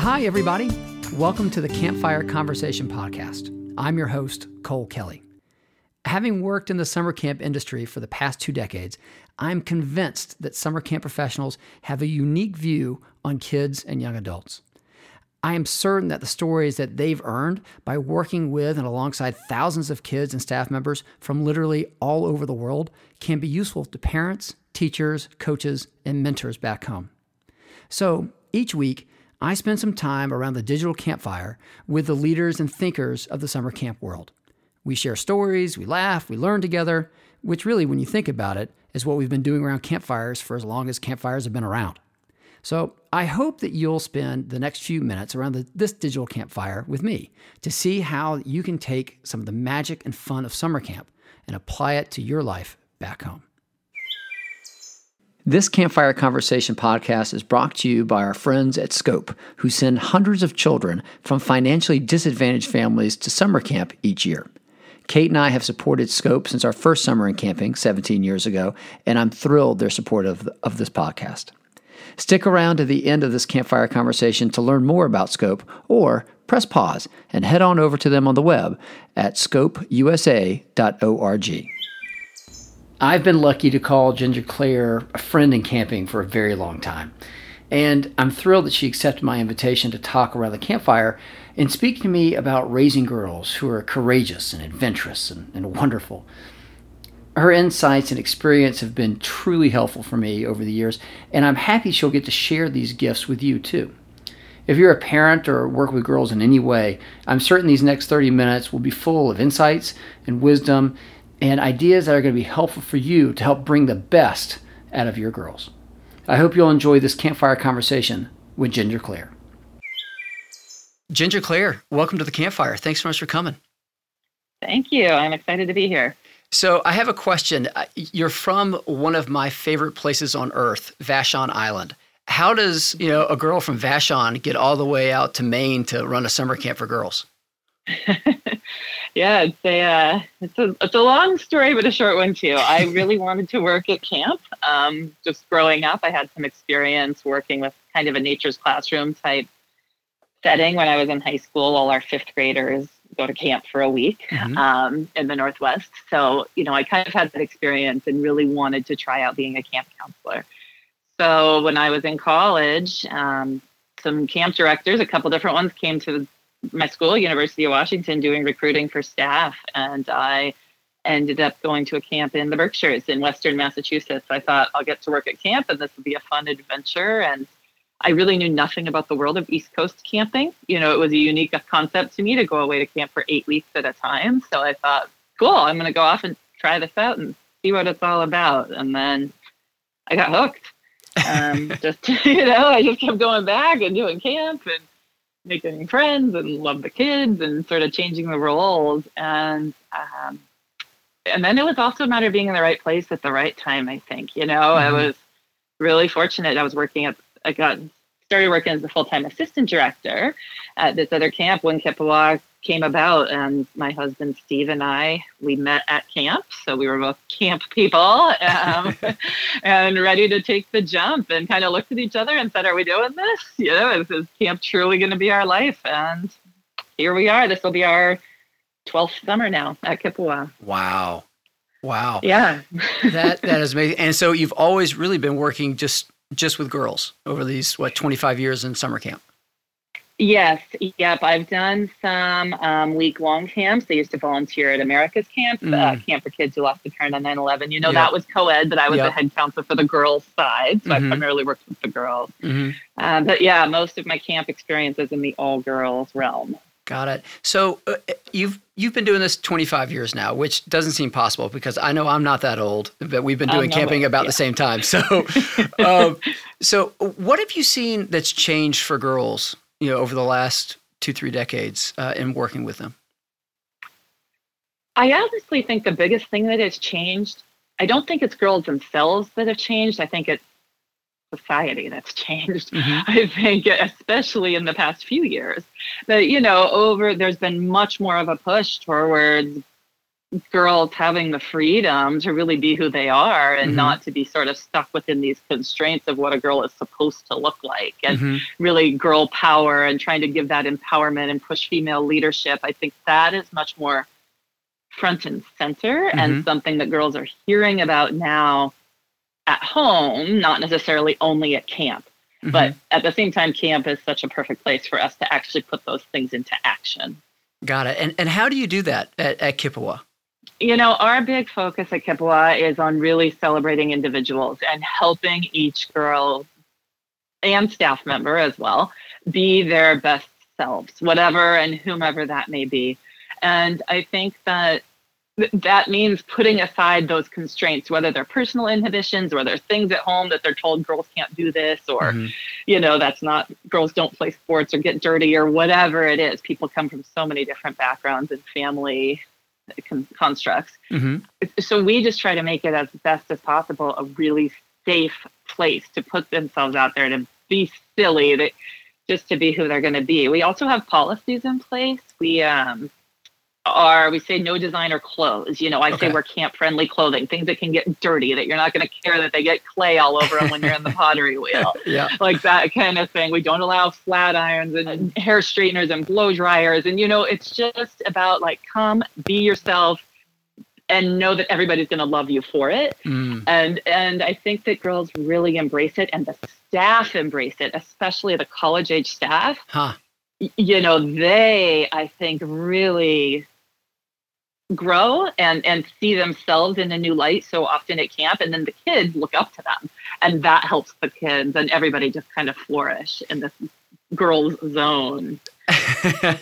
Hi, everybody. Welcome to the Campfire Conversation Podcast. I'm your host, Cole Kelly. Having worked in the summer camp industry for the past two decades, I'm convinced that summer camp professionals have a unique view on kids and young adults. I am certain that the stories that they've earned by working with and alongside thousands of kids and staff members from literally all over the world can be useful to parents, teachers, coaches, and mentors back home. So each week, I spend some time around the digital campfire with the leaders and thinkers of the summer camp world. We share stories, we laugh, we learn together, which really, when you think about it, is what we've been doing around campfires for as long as campfires have been around. So I hope that you'll spend the next few minutes around the, this digital campfire with me to see how you can take some of the magic and fun of summer camp and apply it to your life back home. This Campfire Conversation podcast is brought to you by our friends at Scope, who send hundreds of children from financially disadvantaged families to summer camp each year. Kate and I have supported Scope since our first summer in camping 17 years ago, and I'm thrilled they're supportive of this podcast. Stick around to the end of this campfire conversation to learn more about Scope, or press pause and head on over to them on the web at scopeusa.org. I've been lucky to call Ginger Clare a friend in camping for a very long time. And I'm thrilled that she accepted my invitation to talk around the campfire and speak to me about raising girls who are courageous and adventurous and, and wonderful. Her insights and experience have been truly helpful for me over the years, and I'm happy she'll get to share these gifts with you too. If you're a parent or work with girls in any way, I'm certain these next 30 minutes will be full of insights and wisdom and ideas that are going to be helpful for you to help bring the best out of your girls. I hope you'll enjoy this campfire conversation with Ginger Clare. Ginger Clare, welcome to the campfire. Thanks so much for coming. Thank you. I'm excited to be here. So, I have a question. Uh, you're from one of my favorite places on earth, Vashon Island. How does, you know, a girl from Vashon get all the way out to Maine to run a summer camp for girls? yeah, it's a uh, it's a it's a long story, but a short one too. I really wanted to work at camp. Um, just growing up, I had some experience working with kind of a nature's classroom type setting when I was in high school. All our fifth graders go to camp for a week mm-hmm. um, in the Northwest. So you know, I kind of had that experience and really wanted to try out being a camp counselor. So when I was in college, um, some camp directors, a couple different ones, came to my school, University of Washington, doing recruiting for staff, and I ended up going to a camp in the Berkshires in Western Massachusetts. I thought I'll get to work at camp, and this will be a fun adventure. And I really knew nothing about the world of East Coast camping. You know, it was a unique concept to me to go away to camp for eight weeks at a time. So I thought, cool, I'm going to go off and try this out and see what it's all about. And then I got hooked. Um, just you know, I just kept going back and doing camp and making friends and love the kids and sort of changing the roles. And um, and then it was also a matter of being in the right place at the right time i think you know? Mm-hmm. i was really fortunate. I was working at i got started working as a full-time assistant director at this other camp when Kippewa came about and my husband steve and i we met at camp so we were both camp people um, and ready to take the jump and kind of looked at each other and said are we doing this? You know is, is camp truly going to be our life? And here we are this will be our 12th summer now at Kippewa. wow. Wow. Yeah. That that is amazing. And so you've always really been working just just with girls over these what 25 years in summer camp yes yep i've done some um, week-long camps i used to volunteer at america's camp uh, mm. uh, camp for kids who lost a parent on 9-11 you know yep. that was co-ed but i was yep. the head counselor for the girls side so mm-hmm. i primarily worked with the girls mm-hmm. um, but yeah most of my camp experience is in the all girls realm Got it. So uh, you've you've been doing this 25 years now, which doesn't seem possible because I know I'm not that old, but we've been doing camping about yeah. the same time. So, um, so what have you seen that's changed for girls, you know, over the last two three decades uh, in working with them? I honestly think the biggest thing that has changed. I don't think it's girls themselves that have changed. I think it's society that's changed mm-hmm. i think especially in the past few years that you know over there's been much more of a push towards girls having the freedom to really be who they are and Mhm. not to be sort of stuck within these constraints of what a girl is supposed to look like and Mhm. really girl power and trying to give that empowerment and push female leadership. I think that is much more front and center and something that girls are hearing about now at home, not necessarily only at camp. But at the same time, camp is such a perfect place for us to actually put those things into action. Got it. And and how do you do that at, at Kippewa? You know, our big focus at Kippewa is on really celebrating individuals and helping each girl and staff member as well be their best selves, whatever and whomever that may be. And I think that that means putting aside those constraints, whether they're personal inhibitions or they're things at home that they're told girls can't do this or Mhm. you know that's not girls don't play sports or get dirty or whatever it is people come from so many different backgrounds and family constructs. Mhm. so we just try to make it as best as possible a really safe place to put themselves out there to be silly that just to be who they're going to be. We also have policies in place. We um are we say no designer clothes you know i Okay. say we're camp friendly clothing things that can get dirty that you're not going to care that they get clay all over them when you're in the pottery wheel Yeah. like that kind of thing. We don't allow flat irons and hair straighteners and blow dryers. And, you know, it's just about like, come be yourself and know that everybody's going to love you for it. Mm. And, and I think that girls really embrace it and the staff embrace it, especially the college age staff. Huh. You know, they, I think, really grow and and see themselves in a new light so often at camp and then the kids look up to them. And that helps the kids and everybody just kind of flourish in this girls zone.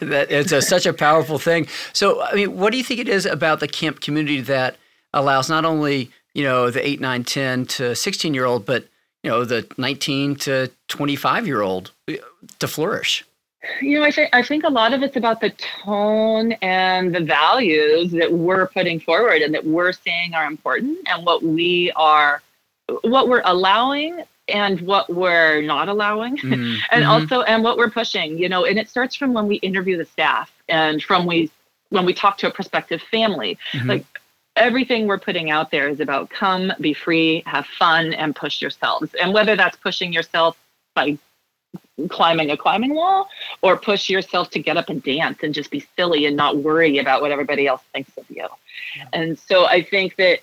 That it's a, such a powerful thing. So, I mean, what do you think it is about the camp community that allows not only you know the 8 9 10 to 16 year old but you know the 19 to 25 year old uh, to flourish you know i think i think a lot of it's about the tone and the values that we're putting forward and that we're saying are important and what we are what we're allowing and what we're not allowing Mhm, and mhm. also and what we're pushing you know and it starts from when we interview the staff and from we when we talk to a prospective family Mhm. like everything we're putting out there is about come be free have fun and push yourselves and whether that's pushing yourself by climbing a climbing wall or push yourself to get up and dance and just be silly and not worry about what everybody else thinks of you. And so i think that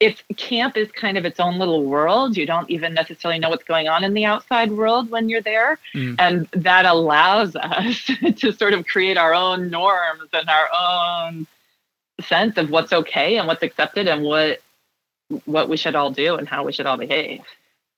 if camp is kind of its own little world you don't even necessarily know what's going on in the outside world when you're there. Mm. and that allows us to sort of create our own norms and our own sense of what's okay and what's accepted and what what we should all do and how we should all behave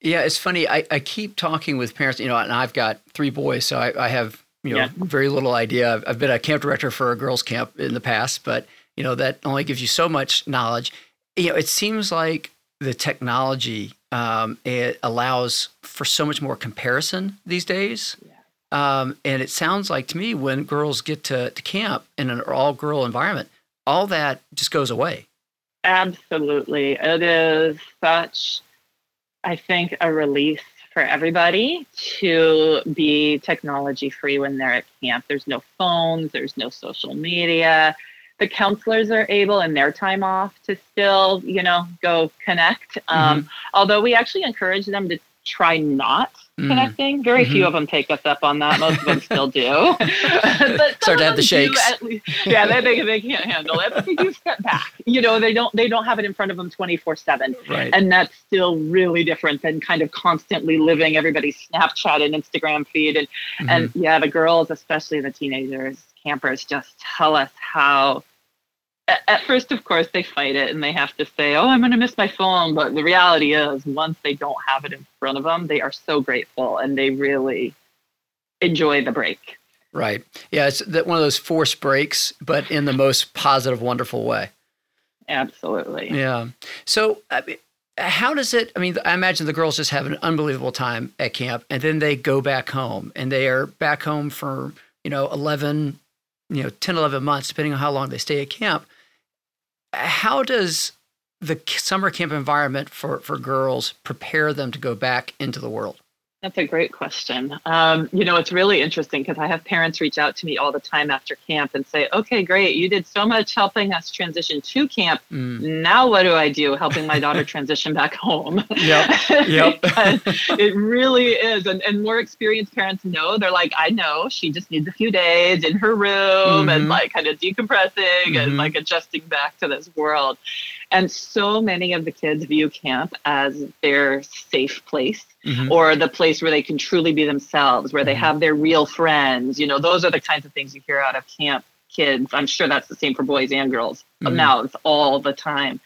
Yeah, it's funny. I, I keep talking with parents, you know, and I've got three boys, so I, I have, you know, Yeah. very little idea. I've, I've been a camp director for a girls' camp in the past, but, you know, that only gives you so much knowledge. You know, it seems like the technology um, it allows for so much more comparison these days. Um, and it sounds like to me when girls get to, to camp in an all girl environment, all that just goes away. Absolutely. It is such, I think, a release for everybody to be technology free when they're at camp. There's no phones, there's no social media. The counselors are able in their time off to still, you know, go connect. Um, although we actually encourage them to try not Mm. connecting. Very few of them take us up on that. Most of them still do. but Start to have the shakes. least- yeah, they, they, they can't handle it. But they do step back. You know, they don't they don't have it in front of them twenty four seven, Right. and that's still really different than kind of constantly living everybody's Snapchat and Instagram feed. And Mhm. and yeah, the girls, especially the teenagers, campers, just tell us how. At first, of course, they fight it and they have to say, "Oh, I'm going to miss my phone." But the reality is, once they don't have it in front of them, they are so grateful and they really enjoy the break. Right. Yeah, it's that one of those forced breaks, but in the most positive, wonderful way. Absolutely. Yeah. So, I mean, how does it? I mean, I imagine the girls just have an unbelievable time at camp, and then they go back home, and they are back home for you know eleven, you know 10, 11 months, depending on how long they stay at camp. How does the summer camp environment for for girls prepare them to go back into the world? That's a great question. Um, you know, it's really interesting because I have parents reach out to me all the time after camp and say, okay, great, you did so much helping us transition to camp. Mm. Now what do I do helping my daughter transition back home? Yep. Yep. it really is. And, and more experienced parents know, they're like, I know she just needs a few days in her room mm-hmm. and like kind of decompressing mm-hmm. and like adjusting back to this world. And so many of the kids view camp as their safe place mm-hmm. or the place where they can truly be themselves, where they mm-hmm. have their real friends. You know, those are the kinds of things you hear out of camp kids. I'm sure that's the same for boys and girls mm-hmm. mouths all the time.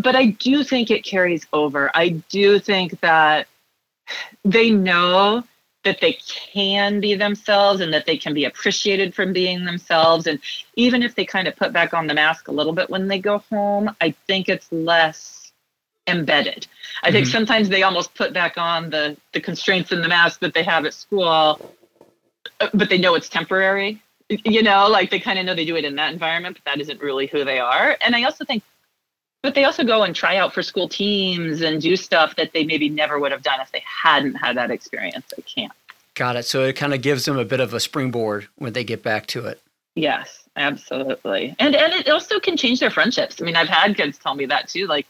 But I do think it carries over. I do think that they know that they can be themselves and that they can be appreciated from being themselves. And even if they kind of put back on the mask a little bit when they go home, I think it's less embedded. I mm-hmm. think sometimes they almost put back on the the constraints and the mask that they have at school, uh, but they know it's temporary. You know, like they kind of know they do it in that environment, but that isn't really who they are. And I also think but they also go and try out for school teams and do stuff that they maybe never would have done if they hadn't had that experience at camp. Got it. So it kind of gives them a bit of a springboard when they get back to it. Yes, absolutely. And and it also can change their friendships. I mean, I've had kids tell me that too. Like,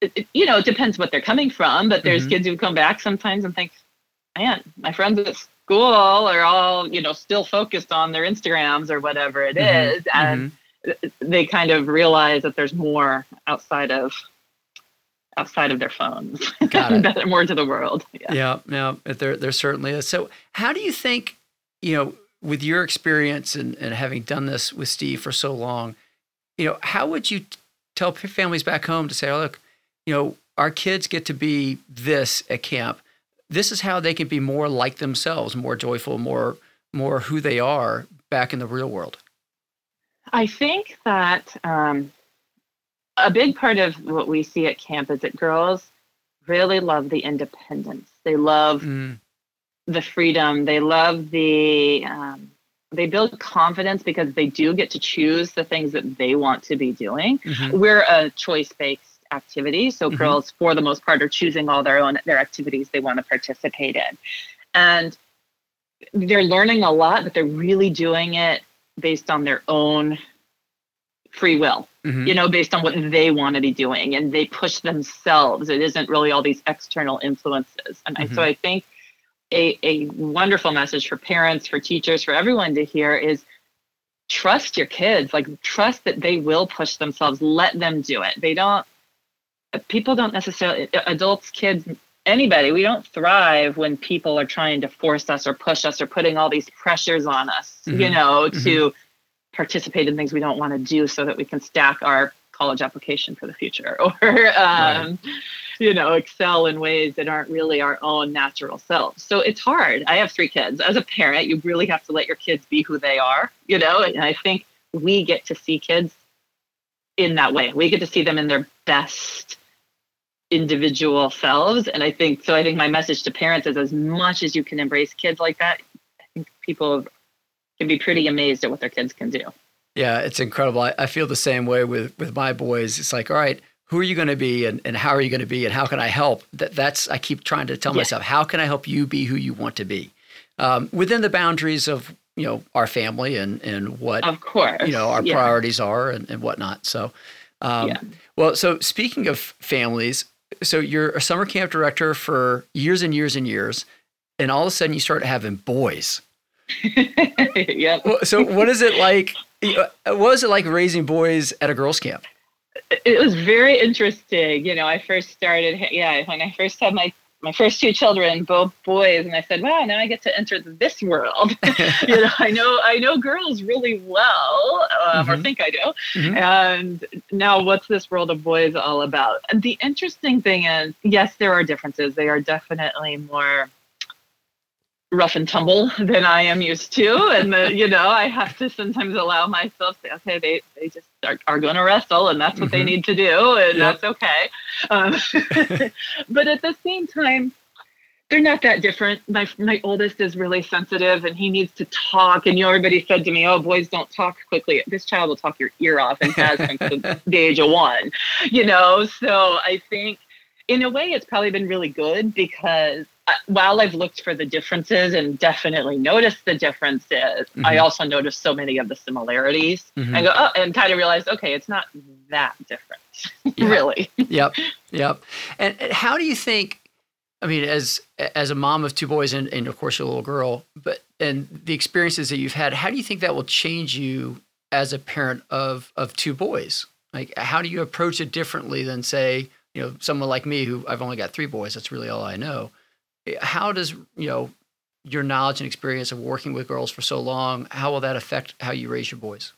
it, you know, it depends what they're coming from, but there's mm-hmm. kids who come back sometimes and think, man, my friends at school are all, you know, still focused on their Instagrams or whatever it mm-hmm. is, And mm-hmm. they kind of realize that there's more outside of outside of their phones more to the world. Yeah. Yeah, yeah there, there certainly is. So how do you think you know with your experience and, and having done this with steve for so long you know how would you tell families back home to say oh look you know our kids get to be this at camp this is how they can be more like themselves more joyful more more who they are back in the real world I think that um, a big part of what we see at camp is that girls really love the independence. They love mm. the freedom. They love the, um, they build confidence because they do get to choose the things that they want to be doing. Mm-hmm. We're a choice based activity. So mm-hmm. girls, for the most part, are choosing all their own, their activities they want to participate in. And they're learning a lot, but they're really doing it based on their own free will mm-hmm. you know based on what they want to be doing and they push themselves it isn't really all these external influences and mm-hmm. so i think a, a wonderful message for parents for teachers for everyone to hear is trust your kids like trust that they will push themselves let them do it they don't people don't necessarily adults kids anybody we don't thrive when people are trying to force us or push us or putting all these pressures on us mm-hmm. you know mm-hmm. to participate in things we don't want to do so that we can stack our college application for the future or um, right. you know excel in ways that aren't really our own natural selves so it's hard i have three kids as a parent you really have to let your kids be who they are you know and i think we get to see kids in that way we get to see them in their best individual selves and i think so i think my message to parents is as much as you can embrace kids like that i think people can be pretty amazed at what their kids can do. Yeah, it's incredible. I, I feel the same way with with my boys. It's like, all right, who are you going to be and, and how are you going to be and how can I help? That that's I keep trying to tell yeah. myself, how can I help you be who you want to be? Um, within the boundaries of you know our family and and what of course you know our yeah. priorities are and, and whatnot. So um, yeah. well, so speaking of families, so you're a summer camp director for years and years and years, and all of a sudden you start having boys. yeah. So what is it like? Uh, what was it like raising boys at a girls' camp? It was very interesting. You know, I first started. Yeah, when I first had my my first two children, both boys, and I said, "Wow, now I get to enter this world." you know, I know I know girls really well, um, mm-hmm. or think I do. Mm-hmm. And now, what's this world of boys all about? And the interesting thing is, yes, there are differences. They are definitely more rough and tumble than I am used to. And the, you know, I have to sometimes allow myself to say, okay, they, they just are, are going to wrestle and that's what mm-hmm. they need to do. And yep. that's okay. Um, but at the same time, they're not that different. My my oldest is really sensitive and he needs to talk. And you know, everybody said to me, "Oh, boys don't talk quickly." This child will talk your ear off and has since the, the age of one. You know, so I think in a way, it's probably been really good because while I've looked for the differences and definitely noticed the differences, mm-hmm. I also noticed so many of the similarities. Mm-hmm. I go, oh, and kind of realized, okay, it's not that different, really. yep, yep. And, and how do you think? I mean, as as a mom of two boys and, and of course a little girl, but and the experiences that you've had, how do you think that will change you as a parent of of two boys? Like, how do you approach it differently than say, you know, someone like me who I've only got three boys. That's really all I know how does you know your knowledge and experience of working with girls for so long how will that affect how you raise your boys?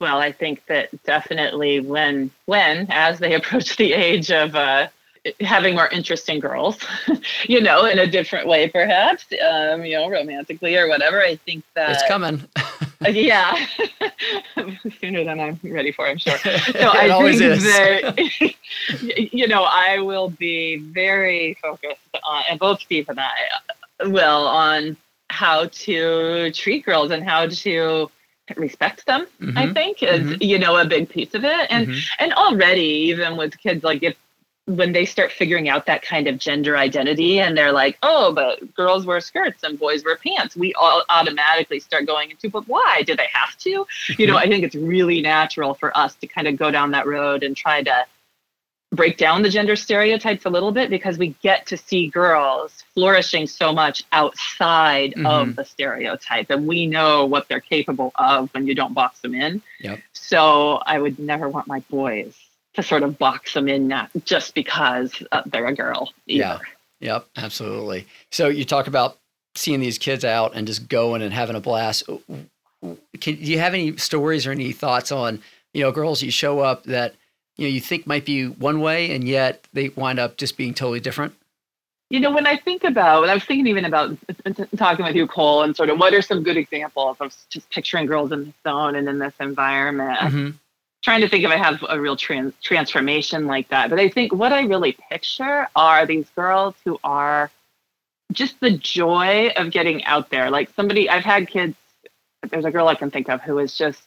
Well i think that definitely when when as they approach the age of uh, having more interesting girls you know in a different way perhaps um, you know romantically or whatever i think that it's coming. Yeah. Sooner than i'm ready for i'm sure. So i think is. that you know i will be very focused on and both steve and i will on how to treat girls and how to respect them mm-hmm. i think is mm-hmm. you know a big piece of it and mm-hmm. and already even with kids like if when they start figuring out that kind of gender identity and they're like, oh, but girls wear skirts and boys wear pants, we all automatically start going into, but why? Do they have to? You know, I think it's really natural for us to kind of go down that road and try to break down the gender stereotypes a little bit because we get to see girls flourishing so much outside mm-hmm. of the stereotype and we know what they're capable of when you don't box them in. Yep. So I would never want my boys to sort of box them in not just because uh, they're a girl. Either. Yeah. Yep. Absolutely. So you talk about seeing these kids out and just going and having a blast. Can, do you have any stories or any thoughts on you know girls you show up that you know you think might be one way and yet they wind up just being totally different? You know, when I think about, when I was thinking even about talking with you, Cole, and sort of what are some good examples of just picturing girls in the zone and in this environment. Mm-hmm trying to think if I have a real trans- transformation like that. But I think what I really picture are these girls who are just the joy of getting out there. Like somebody, I've had kids, there's a girl I can think of who was just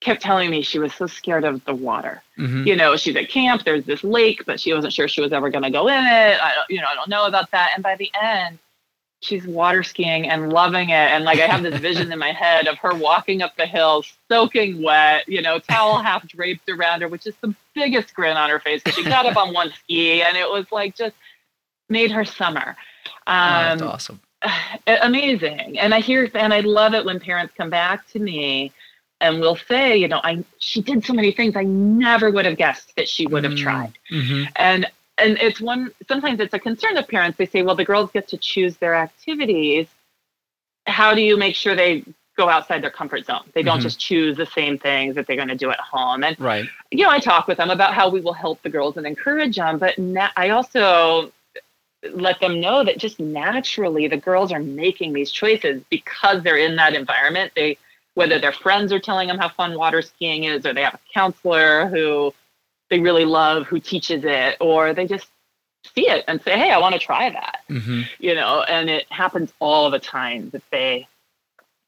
kept telling me she was so scared of the water. Mm-hmm. You know, she's at camp, there's this lake, but she wasn't sure she was ever going to go in it. I don't, you know, I don't know about that. And by the end, she's water skiing and loving it. And like I have this vision in my head of her walking up the hill, soaking wet, you know, towel half draped around her, which is the biggest grin on her face because she got up on one ski and it was like just made her summer. Um, oh, that's um, awesome. Amazing. And I hear and I love it when parents come back to me and will say, you know, I she did so many things I never would have guessed that she would have mm-hmm. tried. Mm-hmm. And and it's one sometimes it's a concern of parents they say well the girls get to choose their activities how do you make sure they go outside their comfort zone they don't mm-hmm. just choose the same things that they're going to do at home and right you know i talk with them about how we will help the girls and encourage them but na- i also let them know that just naturally the girls are making these choices because they're in that environment they whether their friends are telling them how fun water skiing is or they have a counselor who they really love who teaches it or they just see it and say hey i want to try that mm-hmm. you know and it happens all the time that they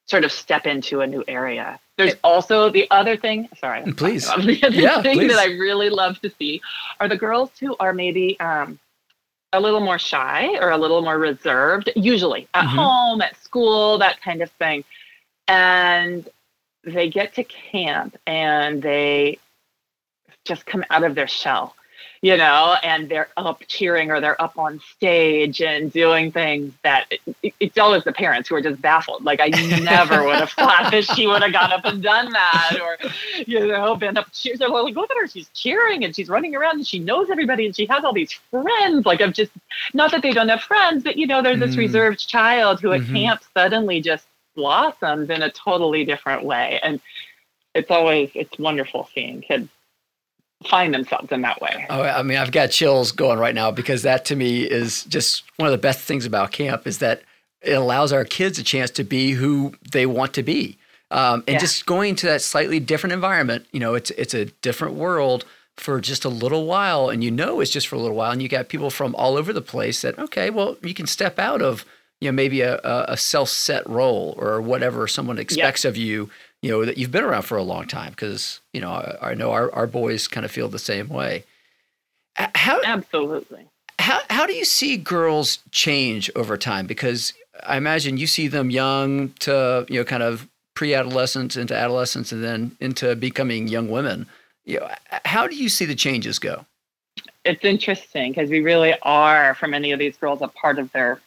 sort of step into a new area there's also the other thing sorry please the other yeah, thing please. that i really love to see are the girls who are maybe um, a little more shy or a little more reserved usually at mm-hmm. home at school that kind of thing and they get to camp and they just come out of their shell, you know, and they're up cheering or they're up on stage and doing things that it, it's always the parents who are just baffled. Like I never would have thought that she would have got up and done that, or you know, been up cheers. They're like, look at her, she's cheering and she's running around and she knows everybody and she has all these friends. Like I'm just not that they don't have friends, but you know, they're this mm. reserved child who at mm-hmm. camp suddenly just blossoms in a totally different way and it's always it's wonderful seeing kids find themselves in that way. Oh, I mean, I've got chills going right now because that to me is just one of the best things about camp is that it allows our kids a chance to be who they want to be. Um, and yeah. just going to that slightly different environment, you know, it's it's a different world for just a little while, and you know it's just for a little while, and you got people from all over the place that okay, well, you can step out of you know maybe a, a self set role or whatever someone expects yeah. of you you know that you've been around for a long time because you know I, I, know our, our boys kind of feel the same way how absolutely how how do you see girls change over time? Because I imagine you see them young to you know kind of pre-adolescence into adolescence and then into becoming young women. You know, how do you see the changes go? It's interesting because we really are, for many of these girls, a part of their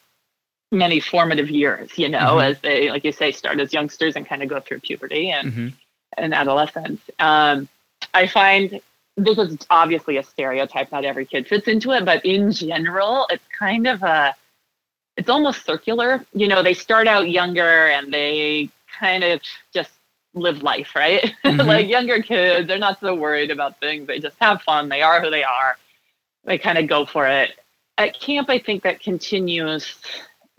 many formative years. You know, mm-hmm. as they, like you say, start as youngsters and kind of go through puberty and mm-hmm. and adolescence. Um, I find this is obviously a stereotype. Not every kid fits into it, but in general, it's kind of a it's almost circular. You know, they start out younger and they kind of just live life, right? Mm-hmm. like younger kids, they're not so worried about things. They just have fun. They are who they are. They kind of go for it. At camp, I think that continues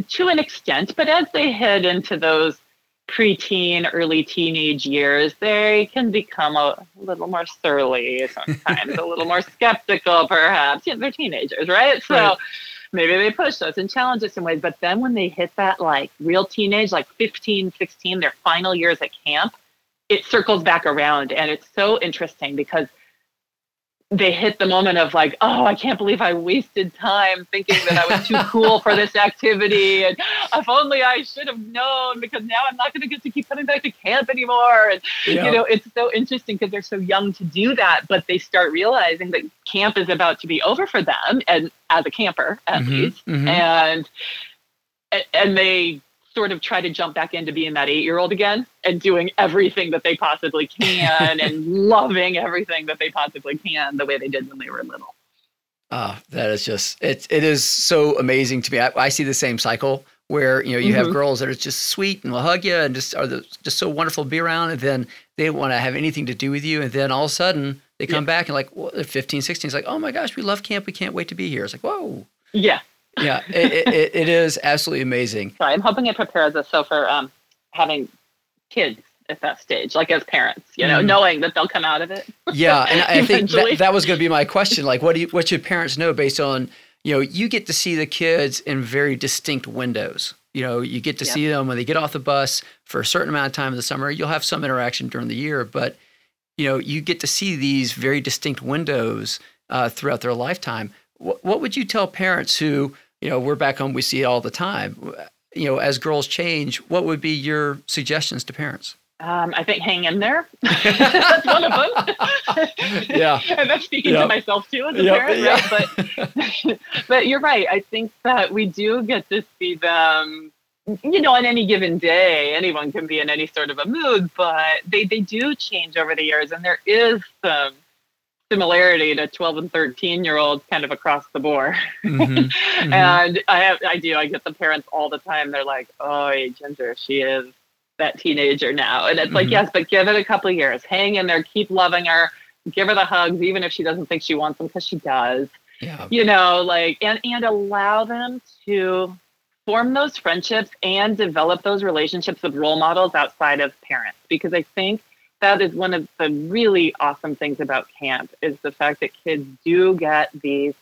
to an extent, but as they head into those preteen, early teenage years, they can become a little more surly sometimes, a little more skeptical, perhaps. Yeah, they're teenagers, right? So right. maybe they push us and challenge us in ways. But then when they hit that like real teenage, like 15, 16, their final years at camp, it circles back around. And it's so interesting because they hit the moment of like, oh, I can't believe I wasted time thinking that I was too cool for this activity. And if only I should have known because now I'm not going to get to keep coming back to camp anymore. And, yeah. you know, it's so interesting because they're so young to do that, but they start realizing that camp is about to be over for them and as a camper at mm-hmm, least. Mm-hmm. And, and they sort of try to jump back into being that eight year old again and doing everything that they possibly can and loving everything that they possibly can the way they did when they were little. Ah, that is just it. It is so amazing to me. I, I see the same cycle where you know you mm-hmm. have girls that are just sweet and will hug you and just are the, just so wonderful to be around, and then they don't want to have anything to do with you, and then all of a sudden they come yeah. back and like well, they're 15, 16. It's like oh my gosh, we love camp. We can't wait to be here. It's like whoa. Yeah, yeah, it, it, it is absolutely amazing. I'm hoping it prepares us so for um, having kids at that stage, like as parents, you know, mm. knowing that they'll come out of it. Yeah, and I think that, that was going to be my question. Like, what do you, what should parents know based on, you know, you get to see the kids in very distinct windows. You know, you get to yeah. see them when they get off the bus for a certain amount of time in the summer. You'll have some interaction during the year, but you know, you get to see these very distinct windows uh, throughout their lifetime. What, what would you tell parents who you know, we're back home, we see it all the time. You know, as girls change, what would be your suggestions to parents? Um, I think hang in there. that's one of them. yeah. and that's speaking yep. to myself too as a yep. parent, yeah. right? But but you're right. I think that we do get to see them you know, on any given day, anyone can be in any sort of a mood, but they, they do change over the years. And there is some similarity to 12 and 13 year olds kind of across the board. Mm-hmm. Mm-hmm. and I have, I do, I get the parents all the time. They're like, oh, Ginger, she is that teenager now. And it's mm-hmm. like, yes, but give it a couple years. Hang in there, keep loving her, give her the hugs, even if she doesn't think she wants them, because she does. Yeah. You know, like, and, and allow them to form those friendships and develop those relationships with role models outside of parents. Because I think that is one of the really awesome things about camp is the fact that kids do get these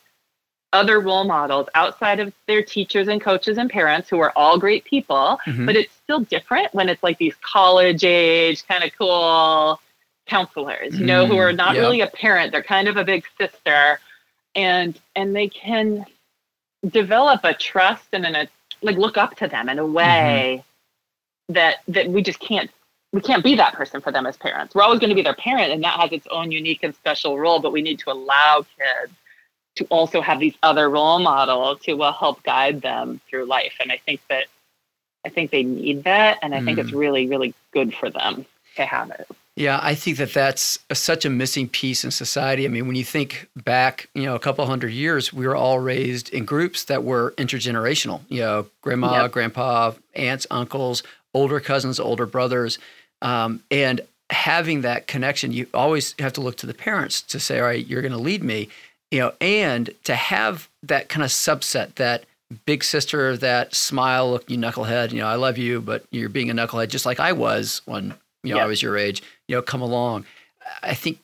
other role models outside of their teachers and coaches and parents who are all great people mm-hmm. but it's still different when it's like these college age kind of cool counselors you know mm, who are not yep. really a parent they're kind of a big sister and and they can develop a trust and a like look up to them in a way mm-hmm. that that we just can't we can't be that person for them as parents. We're always going to be their parent, and that has its own unique and special role. But we need to allow kids to also have these other role models who will help guide them through life. And I think that I think they need that, and I mm. think it's mm. really, really good for them to have it. Yeah, I think that that's a, such a missing piece in society. I mean, when you think back, you know, a couple hundred years, we were all raised in groups that were intergenerational. You know, grandma, yep. grandpa, aunts, uncles, older cousins, older brothers. Um, and having that connection, you always have to look to the parents to say, all right, you're going to lead me, you know, and to have that kind of subset, that big sister, that smile, look, you knucklehead, you know, I love you, but you're being a knucklehead, just like I was when, you know, yeah. I was your age, you know, come along. I think,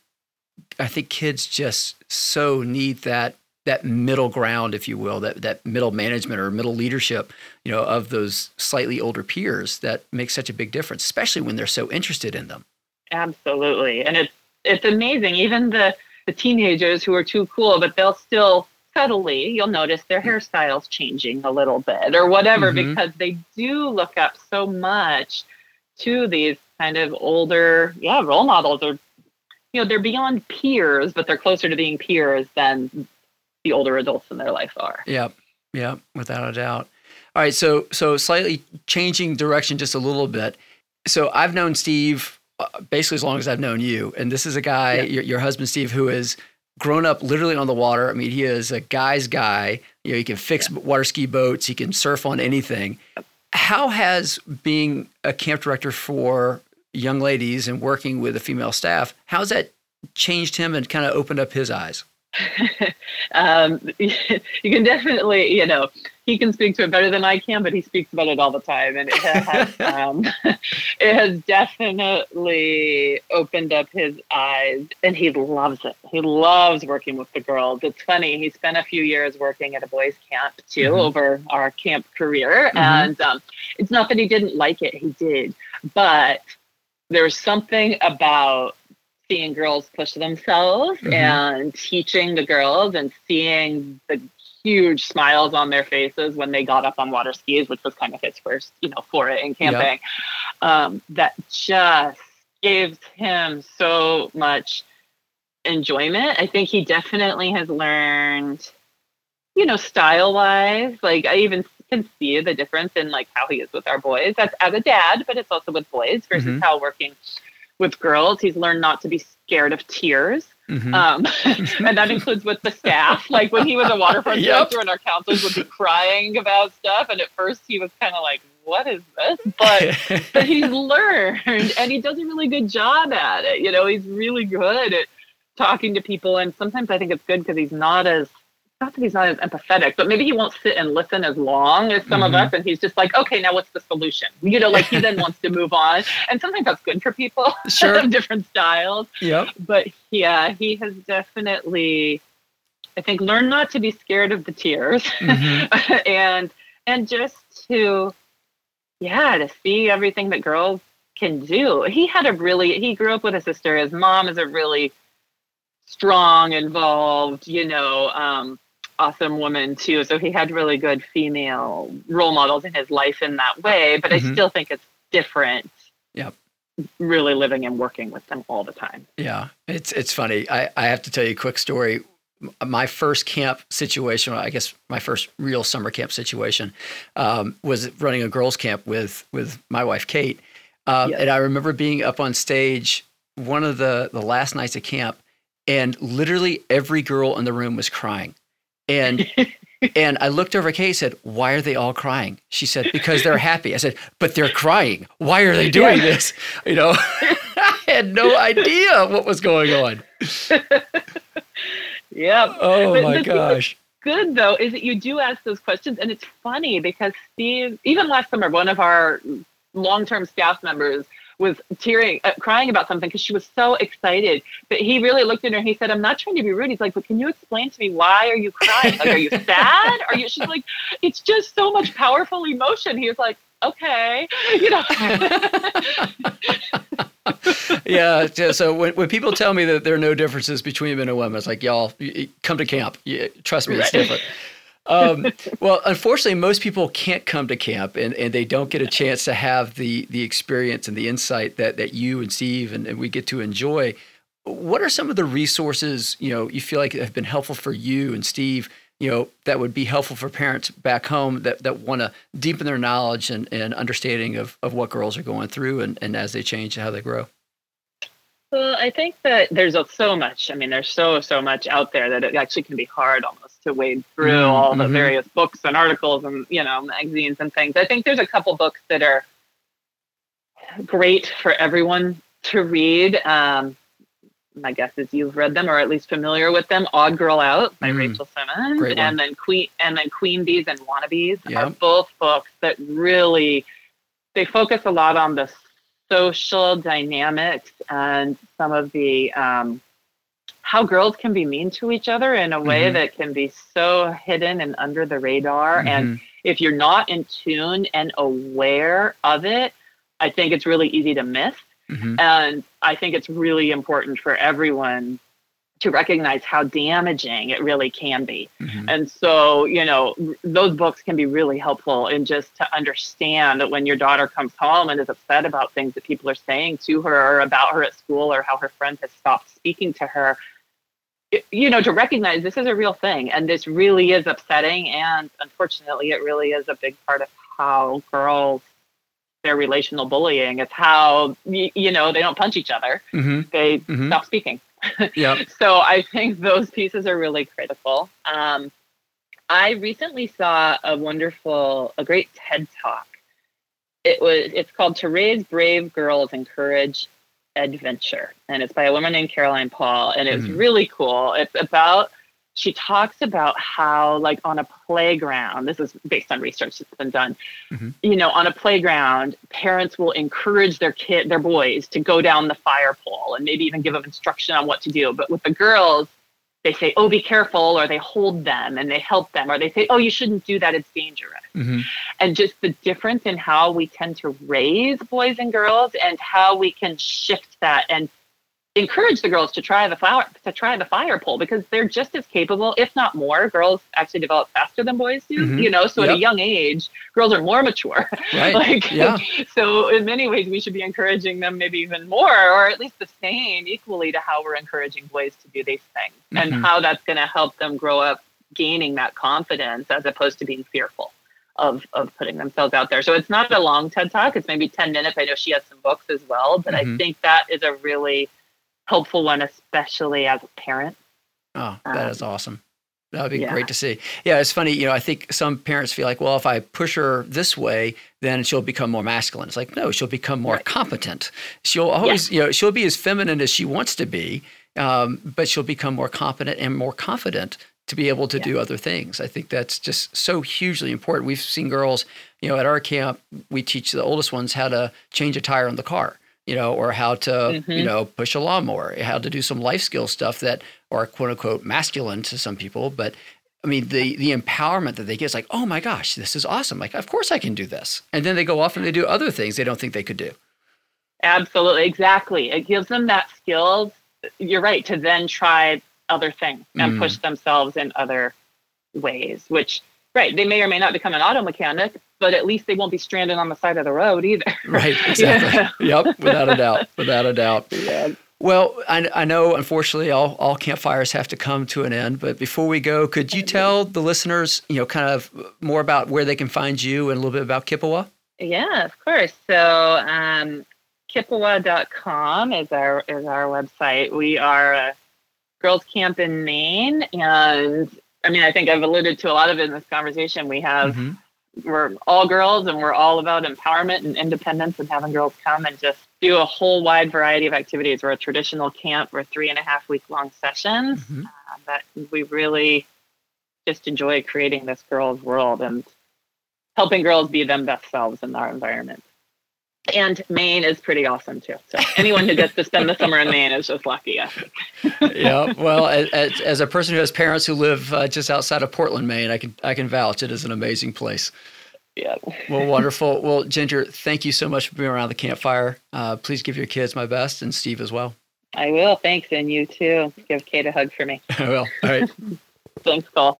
I think kids just so need that that middle ground, if you will, that that middle management or middle leadership, you know, of those slightly older peers that makes such a big difference, especially when they're so interested in them. Absolutely, and it's it's amazing. Even the the teenagers who are too cool, but they'll still subtly you'll notice their hairstyles changing a little bit or whatever Mhm. because they do look up so much to these kind of older yeah role models or you know they're beyond peers but they're closer to being peers than the older adults in their life are Yep. Yep. Without a doubt. All right. So, so slightly changing direction just a little bit. So I've known Steve uh, basically as long as I've known you. And this is a guy, Yeah. your, your husband, Steve, who has grown up literally on the water. I mean, he is a guy's guy. You know, he can fix water ski boats. He can surf on anything. How has being a camp director for young ladies and working with a female staff, how's that changed him and kind of opened up his eyes? um, you can definitely, you know, he can speak to it better than I can, but he speaks about it all the time, and it has, um, it has definitely opened up his eyes, and he loves it. He loves working with the girls. It's funny. He spent a few years working at a boys' camp too Mhm. over our camp career, Mhm. and um, it's not that he didn't like it. He did, but there's something about seeing girls push themselves Mhm. and teaching the girls and seeing the huge smiles on their faces when they got up on water skis, which was kind of his first, you know, foray in camping. Um, that just gives him so much enjoyment. I think he definitely has learned, you know, style wise. Like I even can see the difference in like how he is with our boys. That's as a dad, but it's also with boys versus Mhm. how working with girls. He's learned not to be scared of tears. Mhm. Um, and that includes with the staff. Like when he was a waterfront Yep. director and our counselors would be crying about stuff. And at first he was kind of like, what is this? But but he's learned and he does a really good job at it. You know, he's really good at talking to people. And sometimes I think it's good because he's not as not that he's not as empathetic, but maybe he won't sit and listen as long as some Mhm. of us. And he's just like, okay, now what's the solution? You know, like he then wants to move on. And sometimes that's good for people Sure. of different styles. yep. But yeah, he has definitely, I think, learned not to be scared of the tears Mhm. and and just to yeah to see everything that girls can do he had a really he grew up with a sister his mom is a really strong involved you know um awesome woman too so he had really good female role models in his life in that way but Mhm. i still think it's different Yep. really living and working with them all the time Yeah, it's it's funny. I, I have to tell you a quick story. My first camp situation, I guess my first real summer camp situation, um, was running a girls' camp with with my wife Kate, um, Yes. and I remember being up on stage one of the the last nights of camp, and literally every girl in the room was crying, and and I looked over at Kate and said, "Why are they all crying?" She said, "Because they're happy." I said, "But they're crying. Why are they doing Yeah. this?" You know, I had no idea what was going on. yep Oh But my gosh! good though is that you do ask those questions and it's funny because steve even last summer one of our long-term staff members was tearing uh, crying about something because she was so excited. But he really looked at her and he said i'm not trying to be rude. He's like but can you explain to me why are you crying? Like are you sad? Are you she's like it's just so much powerful emotion. He was like okay. You know? Yeah. so- So when, when people tell me that there are no differences between men and women, it's like y'all come to camp. Trust me, it's different. Um, well, unfortunately, most people can't come to camp, and, and they don't get a chance to have the the experience and the insight that that you and Steve and, and we get to enjoy. What are some of the resources you know you feel like have been helpful for you and Steve? You know that would be helpful for parents back home that, that want to deepen their knowledge and, and understanding of, of what girls are going through and, and as they change and how they grow. Well, I think that there's so much. I mean, there's so so much out there that it actually can be hard to wade through Mm, all the mhm. various books and articles and you know magazines and things. I think there's a couple books that are great for everyone to read. Um, my guess is you've read them or at least familiar with them. Odd Girl Out by Mm, Rachel Simmons, and then Queen and then Queen Bees and Wannabes Yeah. are both books that really they focus a lot on the social dynamics and some of the um, how girls can be mean to each other in a way Mhm. that can be so hidden and under the radar. And Mhm. if you're not in tune and aware of it, I think it's really easy to miss. Mhm. And I think it's really important for everyone to recognize how damaging it really can be. Mm-hmm. And so, you know, those books can be really helpful in just to understand that when your daughter comes home and is upset about things that people are saying to her or about her at school or how her friend has stopped speaking to her, you know, to recognize this is a real thing and this really is upsetting. And unfortunately, it really is a big part of how girls their relational bullying. It's how you, know they don't punch each other; mm-hmm. they mm-hmm. stop speaking. Yep. so I think those pieces are really critical. Um, I recently saw a wonderful, a great TED talk. It was it's called "To Raise Brave Girls Encourage Adventure," and it's by a woman named Caroline Paul, and it's mm-hmm. really cool. It's about she talks about how like on a playground this is based on research that's been done mm-hmm. you know on a playground parents will encourage their kid their boys to go down the fire pole and maybe even give them instruction on what to do but with the girls they say oh be careful or they hold them and they help them or they say oh you shouldn't do that it's dangerous mm-hmm. and just the difference in how we tend to raise boys and girls and how we can shift that and encourage the girls to try the flower to try the fire pole because they're just as capable if not more girls actually develop faster than boys do mm-hmm. you know so yep. at a young age girls are more mature right. like yeah. so in many ways we should be encouraging them maybe even more or at least the same equally to how we're encouraging boys to do these things mm-hmm. and how that's going to help them grow up gaining that confidence as opposed to being fearful of of putting themselves out there. So it's not a long TED talk. It's maybe 10 minutes. I know she has some books as well, but mm-hmm. I think that is a really helpful one, especially as a parent. Oh, that um, is awesome. That would be yeah. great to see. Yeah, it's funny. You know, I think some parents feel like, well, if I push her this way, then she'll become more masculine. It's like, no, she'll become more right. competent. She'll always, yeah. you know, she'll be as feminine as she wants to be, um, but she'll become more competent and more confident to be able to yeah. do other things. I think that's just so hugely important. We've seen girls, you know, at our camp, we teach the oldest ones how to change a tire on the car you know, or how to, mm-hmm. you know, push a lawnmower, how to do some life skill stuff that are quote unquote masculine to some people. But I mean, the the empowerment that they get is like, oh my gosh, this is awesome. Like, of course I can do this. And then they go off and they do other things they don't think they could do. Absolutely, exactly. It gives them that skills. You're right to then try other things and mm. push themselves in other ways, which right they may or may not become an auto mechanic but at least they won't be stranded on the side of the road either. Right. Exactly. yep. Without a doubt. Without a doubt. Yeah. Well, I, I know, unfortunately, all, all campfires have to come to an end. But before we go, could you tell the listeners, you know, kind of more about where they can find you and a little bit about Kippewa? Yeah, of course. So, um, Kippewa.com is our is our website. We are a girls' camp in Maine, and I mean, I think I've alluded to a lot of it in this conversation. We have mm-hmm we're all girls and we're all about empowerment and independence and having girls come and just do a whole wide variety of activities. We're a traditional camp. We're three and a half week long sessions mm-hmm. uh, that we really just enjoy creating this girls' world and helping girls be them best selves in our environment. And Maine is pretty awesome too. So anyone who gets to spend the summer in Maine is just lucky. yeah. Well, as, as, a person who has parents who live uh, just outside of Portland, Maine, I can I can vouch it is an amazing place. Yeah. well, wonderful. Well, Ginger, thank you so much for being around the campfire. Uh, please give your kids my best and Steve as well. I will. Thanks, and you too. Give Kate a hug for me. I will. All right. Thanks, Cole.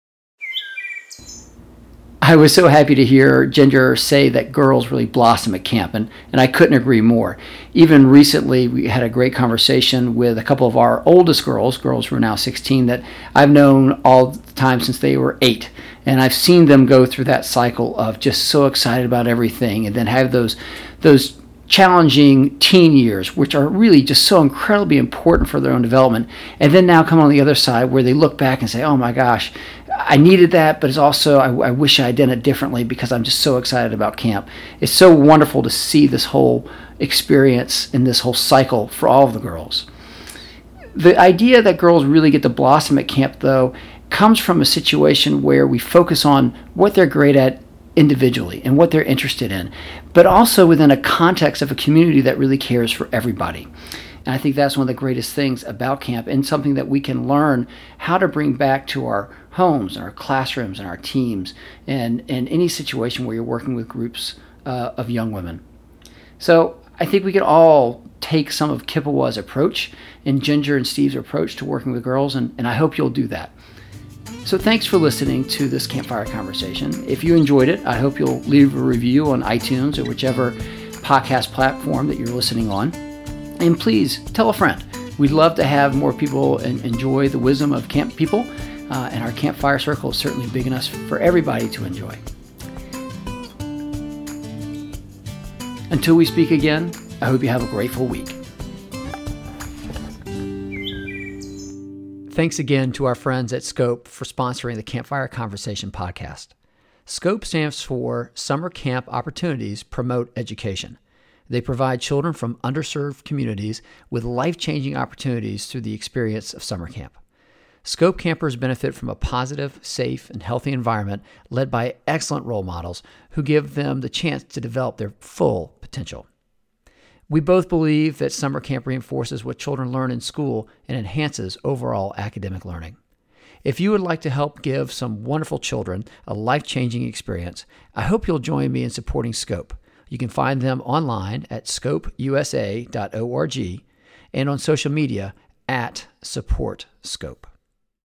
I was so happy to hear Ginger say that girls really blossom at camp, and, and I couldn't agree more. Even recently, we had a great conversation with a couple of our oldest girls, girls who are now 16, that I've known all the time since they were eight. And I've seen them go through that cycle of just so excited about everything, and then have those those challenging teen years, which are really just so incredibly important for their own development. And then now come on the other side where they look back and say, oh my gosh, I needed that, but it's also, I, I wish I had done it differently because I'm just so excited about camp. It's so wonderful to see this whole experience and this whole cycle for all of the girls. The idea that girls really get to blossom at camp, though, comes from a situation where we focus on what they're great at individually and what they're interested in, but also within a context of a community that really cares for everybody. And I think that's one of the greatest things about camp and something that we can learn how to bring back to our homes and our classrooms and our teams and in any situation where you're working with groups uh, of young women. So I think we could all take some of Kippewa's approach and Ginger and Steve's approach to working with girls, and, and I hope you'll do that. So thanks for listening to this campfire conversation. If you enjoyed it, I hope you'll leave a review on iTunes or whichever podcast platform that you're listening on. And please tell a friend. We'd love to have more people enjoy the wisdom of camp people, uh, and our campfire circle is certainly big enough for everybody to enjoy. Until we speak again, I hope you have a grateful week. Thanks again to our friends at Scope for sponsoring the Campfire Conversation podcast. SCOPE stands for Summer Camp Opportunities Promote Education. They provide children from underserved communities with life changing opportunities through the experience of summer camp. Scope campers benefit from a positive, safe, and healthy environment led by excellent role models who give them the chance to develop their full potential. We both believe that summer camp reinforces what children learn in school and enhances overall academic learning. If you would like to help give some wonderful children a life changing experience, I hope you'll join me in supporting Scope. You can find them online at scopeusa.org and on social media at Support Scope.